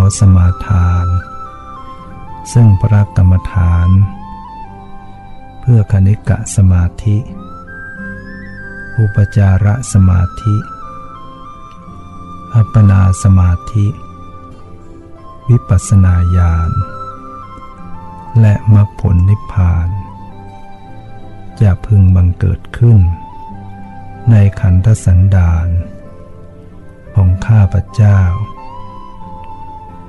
อสมาทาน ซึ่งพระกรรมฐาน เพื่อคณิกะสมาธิ อุปจารสมาธิ อัปปนาสมาธิ วิปัสนาญาณ และมรรคผลนิพพาน จะพึงบังเกิดขึ้น ในขันธสันดานของข้าพเจ้า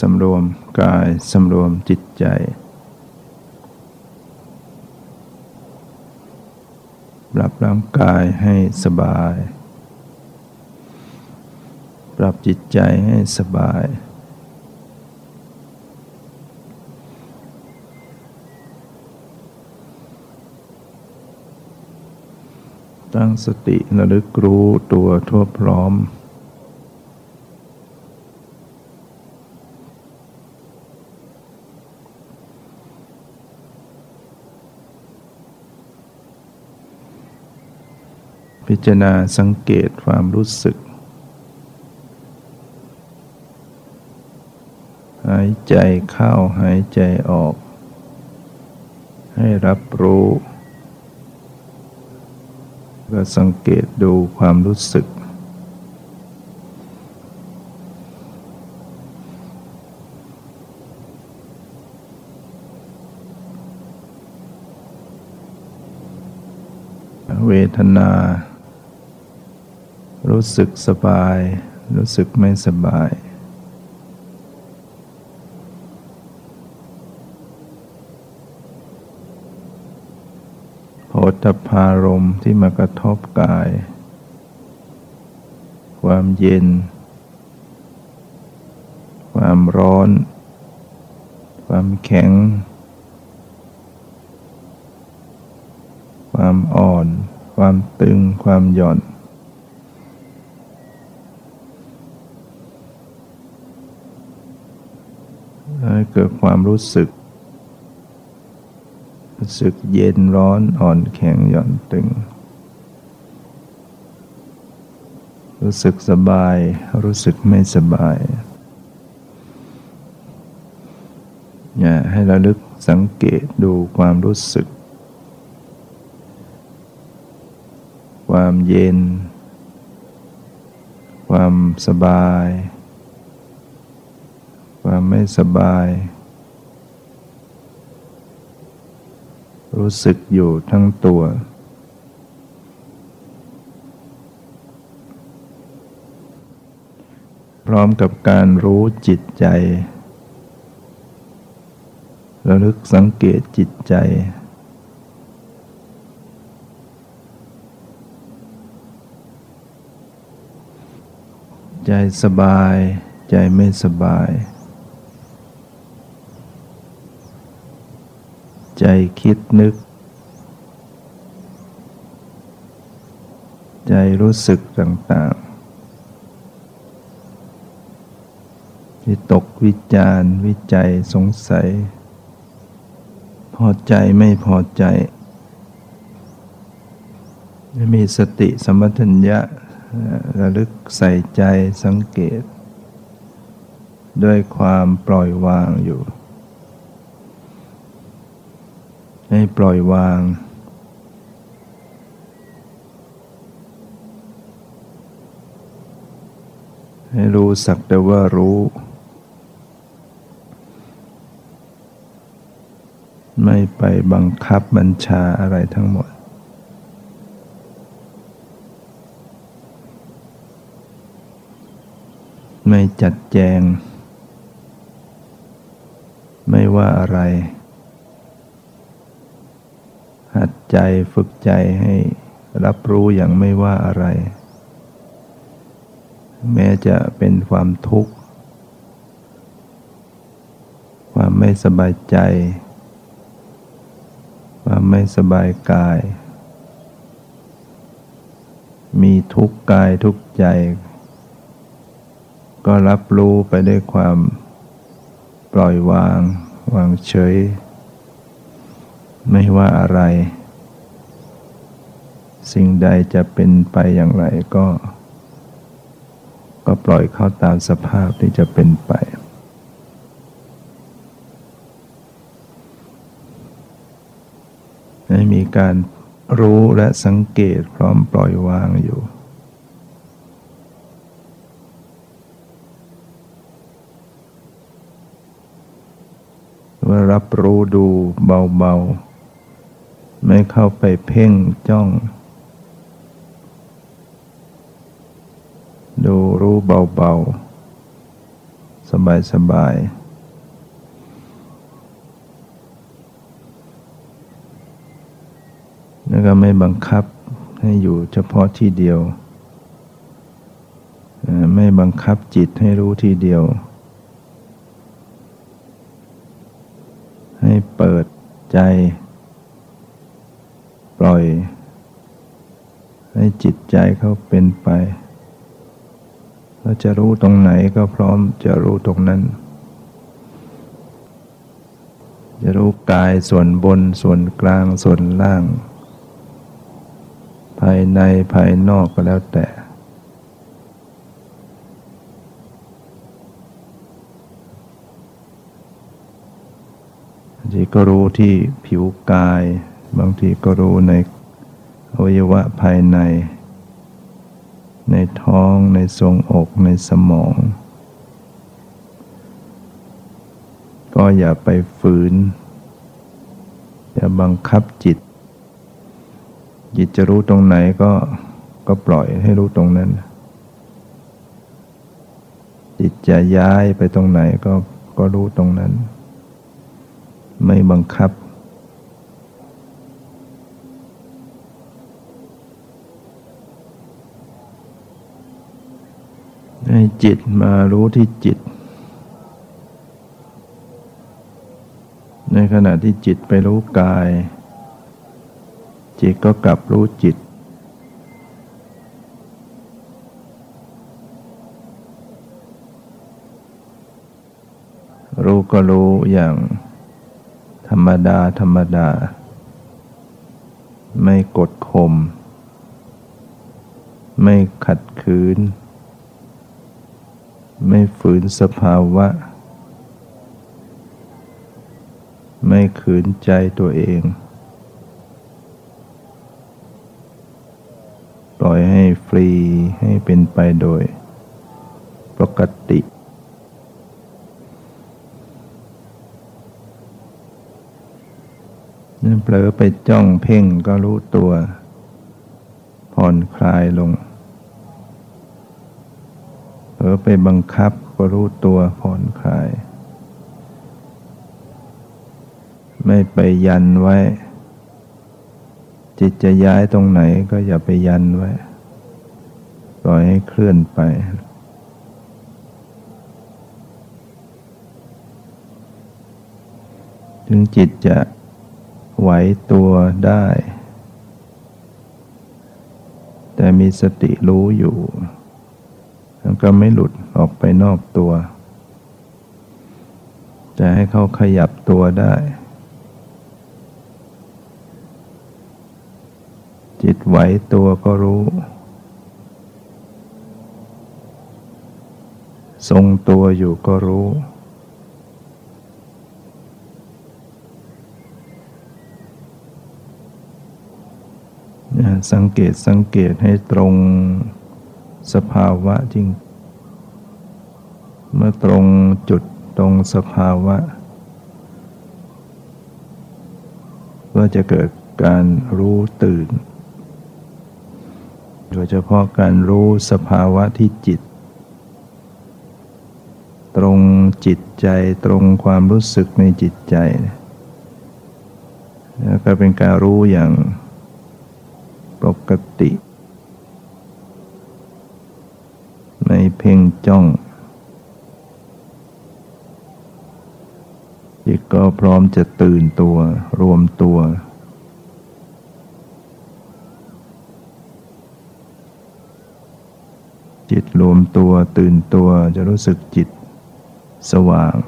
สำรวมกายสำรวมจิตใจ ปรับร่างกายให้สบาย ปรับจิตใจให้สบาย ตั้งสติระลึกรู้ตัวทั่วพร้อม พิจารณาสังเกตความรู้สึก หายใจเข้าหายใจออก ให้รับรู้ ก็สังเกตดูความรู้สึก เวทนา รู้สึกสบาย รู้สึกไม่สบายโหตพารมที่มากระทบกาย ความเย็น ความร้อน ความแข็ง ความอ่อน ความตึง ความหย่อนให้เกิดความรู้สึก รู้สึกเย็นร้อนอ่อนแข็งหย่อนตึง รู้สึกสบาย รู้สึกไม่สบายอย่าให้ระลึกสังเกตดูความรู้สึก ความเย็น ความสบาย ความไม่สบาย รู้สึกอยู่ทั้งตัว พร้อมกับการรู้จิตใจ ระลึกสังเกตจิตใจ ใจสบาย ใจไม่สบาย ใจคิดนึก ใจรู้สึกต่างๆที่ตกวิจารวิจัยสงสัย พอใจไม่พอใจ มีสติสมัชัญญะระลึกใส่ใจสังเกต ด้วยความปล่อยวางอยู่ ให้ปล่อยวาง ให้รู้สักแต่ว่ารู้ ไม่ไปบังคับบัญชาอะไรทั้งหมด ไม่จัดแจง ไม่ว่าอะไร หัดใจฝึกใจให้รับรู้อย่างไม่ว่าอะไร แม้จะเป็นความทุกข์ ความไม่สบายใจ ความไม่สบายกาย มีทุกข์กายทุกข์ใจ ก็รับรู้ไปด้วยความปล่อยวาง วางเฉย ไม่ว่าอะไร สิ่งใดจะเป็นไปอย่างไรก็ ก็ปล่อยเข้าตามสภาพที่จะเป็นไป ให้มีการรู้และสังเกตพร้อมปล่อยวางอยู่ว่ารับรู้ดูเบาๆ ไม่เข้าไปเพ่งจ้อง ดูรู้เบาๆ สบายๆแล้วก็ไม่บังคับให้อยู่เฉพาะที่เดียว ไม่บังคับจิตให้รู้ที่เดียว ให้เปิดใจ ปล่อย ใจเขาเป็นไปเราจะรู้ตรงไหนก็พร้อมจะรู้ตรงนั้น จะรู้กายส่วนบนส่วนกลางส่วนล่าง ภายในภายนอกก็แล้วแต่ทีก็รู้ที่ผิวกาย บางทีก็รู้ในอวัยวะภายใน ในท้องในทรงอกในสมอง ก็อย่าไปฝืน อย่าบังคับจิต จิตจะรู้ตรงไหนก็ก็ปล่อยให้รู้ตรงนั้น จิตจะย้ายไปตรงไหนก็ก็รู้ตรงนั้น ไม่บังคับ ให้จิตมารู้ที่จิต ในขณะที่จิตไปรู้กาย จิตก็กลับรู้จิต รู้ก็รู้อย่างธรรมดา ธรรมดา ไม่กดข่มไม่ขัดขืน ไม่ฝืนสภาวะ ไม่ขืนใจตัวเอง ปล่อยให้ฟรีให้เป็นไปโดย ปกติเผลอไปจ้องเพ่งก็รู้ตัว ผ่อนคลายลง เผลอไปบังคับก็รู้ตัวผ่อนคลาย ไม่ไปยันไว้ จิตจะย้ายตรงไหนก็อย่าไปยันไว้ ปล่อยให้เคลื่อนไป ถึงจิตจะไหวตัวได้ แต่แต่มีสติรู้อยู่ มันก็ไม่หลุดออกไปนอกตัว จะให้เขาขยับตัวได้ จิตไหวตัวก็รู้ ทรงตัวอยู่ก็รู้สังเกตสังเกตให้ตรง สภาวะจริง เมื่อตรงจุดตรงสภาวะ ก็จะเกิดการรู้ตื่น โดยเฉพาะการรู้สภาวะที่จิต ตรงจิตใจตรงความรู้สึกในจิตใจแล้วก็เป็นการรู้อย่างปกติไม่ เพ่งจ้อง จิตก็พร้อมจะตื่นตัวรวมตัว จิตรวมตัวตื่นตัวจะรู้สึกจิตสว่าง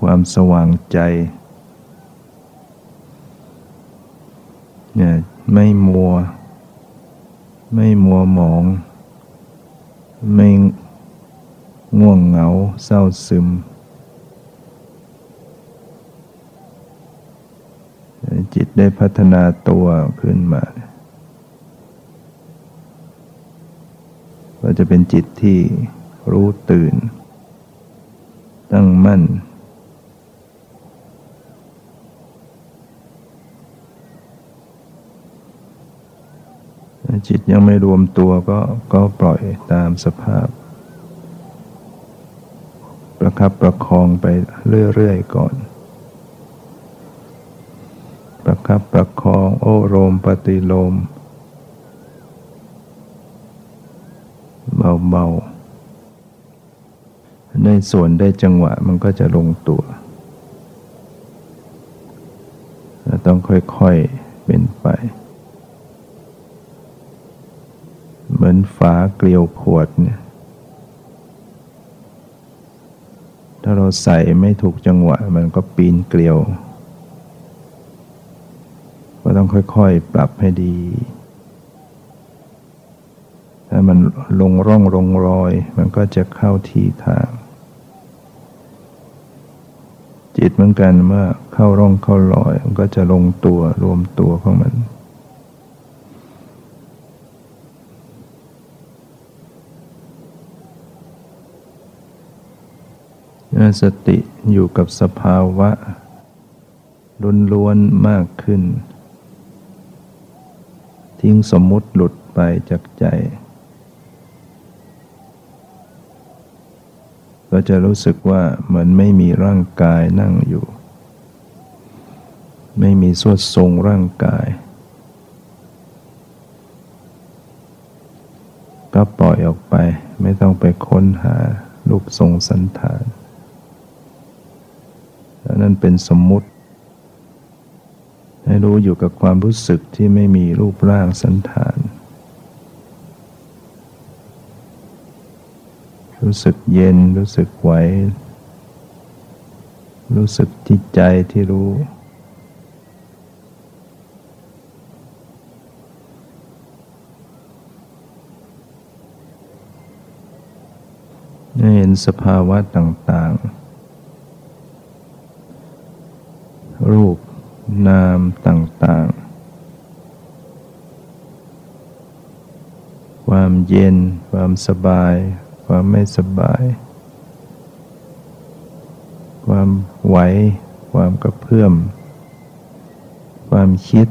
ความสว่างใจเนี่ย ไม่มัว ไม่มัวหมอง ไม่ง่วงเหงาเศร้าซึม จิตได้พัฒนาตัวขึ้นมา ก็จะเป็นจิตที่รู้ตื่น ตั้งมั่น จิตยังไม่รวมตัวก็ก็ปล่อยตามสภาพ ประคับประคองไปเรื่อยๆก่อน ประคับประคองโอโรมปฏิโลม เบาๆในส่วนได้จังหวะมันก็จะลงตัว ต้องค่อยๆเป็นไป เหมือนฝาเกลียวขวดเนี่ยถ้าเราใส่ไม่ถูกจังหวะ มันก็ปีนเกลียว ก็ต้องค่อยๆ ปรับให้ดี ถ้ามันลงร่องลงรอย มันก็จะเข้าที่ทาง จิตเหมือนกันเมื่อเข้าร่องเข้ารอย มันก็จะลงตัวรวมตัวของมัน สติอยู่กับสภาวะล้วนๆมากขึ้น ทิ้งสมมุติหลุดไปจากใจ ก็จะรู้สึกว่าเหมือนไม่มีร่างกายนั่งอยู่ ไม่มีสวดทรงร่างกาย ก็ปล่อยออกไปไม่ต้องไปค้นหาลูกทรงสันฐาน นั่นเป็นสมมุติ ให้รู้อยู่กับความรู้สึกที่ไม่มีรูปร่างสันฐาน รู้สึกเย็นรู้สึกไหว รู้สึกจิตใจที่รู้เห็นสภาวะต่าง ๆ รูป นามต่าง ๆ ความเย็น ความสบาย ความไม่สบาย ความไหว ความกระเพื่อม ความคิด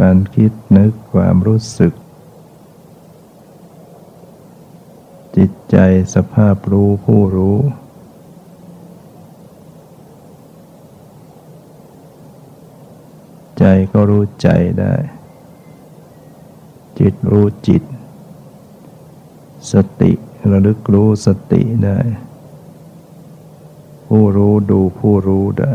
การคิดนึกความรู้สึก จิตใจสภาพรู้ผู้รู้ ใจก็รู้ใจได้ จิตรู้จิต สติระลึกรู้สติได้ ผู้รู้ดูผู้รู้ได้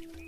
Thank you.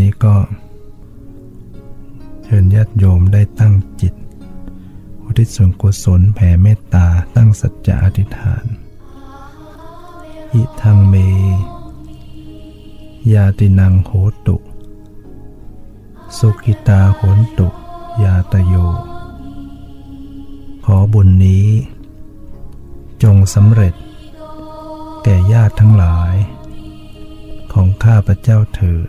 นี้ก็ เชิญญาติโยมได้ตั้งจิต อุทิศส่วนกุศลแผ่เมตตาตั้งสัจจะอธิษฐาน อิทังเม ยาตินังโหตุ สุขิตาโหนตุ ยาตโย ขอบุญนี้ จงสำเร็จ แก่ญาติทั้งหลายของข้าพระเจ้าเถิด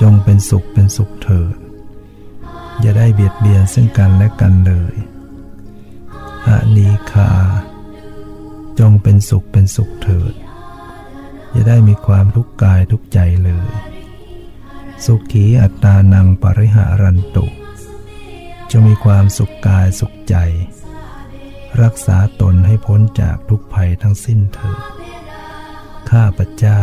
จงเป็นสุขเป็นสุขเถิด อย่าได้เบียดเบียนซึ่งกันและกันเลยอานีคา จงเป็นสุขเป็นสุขเถิด อย่าได้มีความทุกข์กายทุกใจเลย สุขีอัตตานังปริหารันตุจงมีความสุขกายสุขใจ รักษาตนให้พ้นจากทุกภัยทั้งสิ้นเถิด ข้าพเจ้า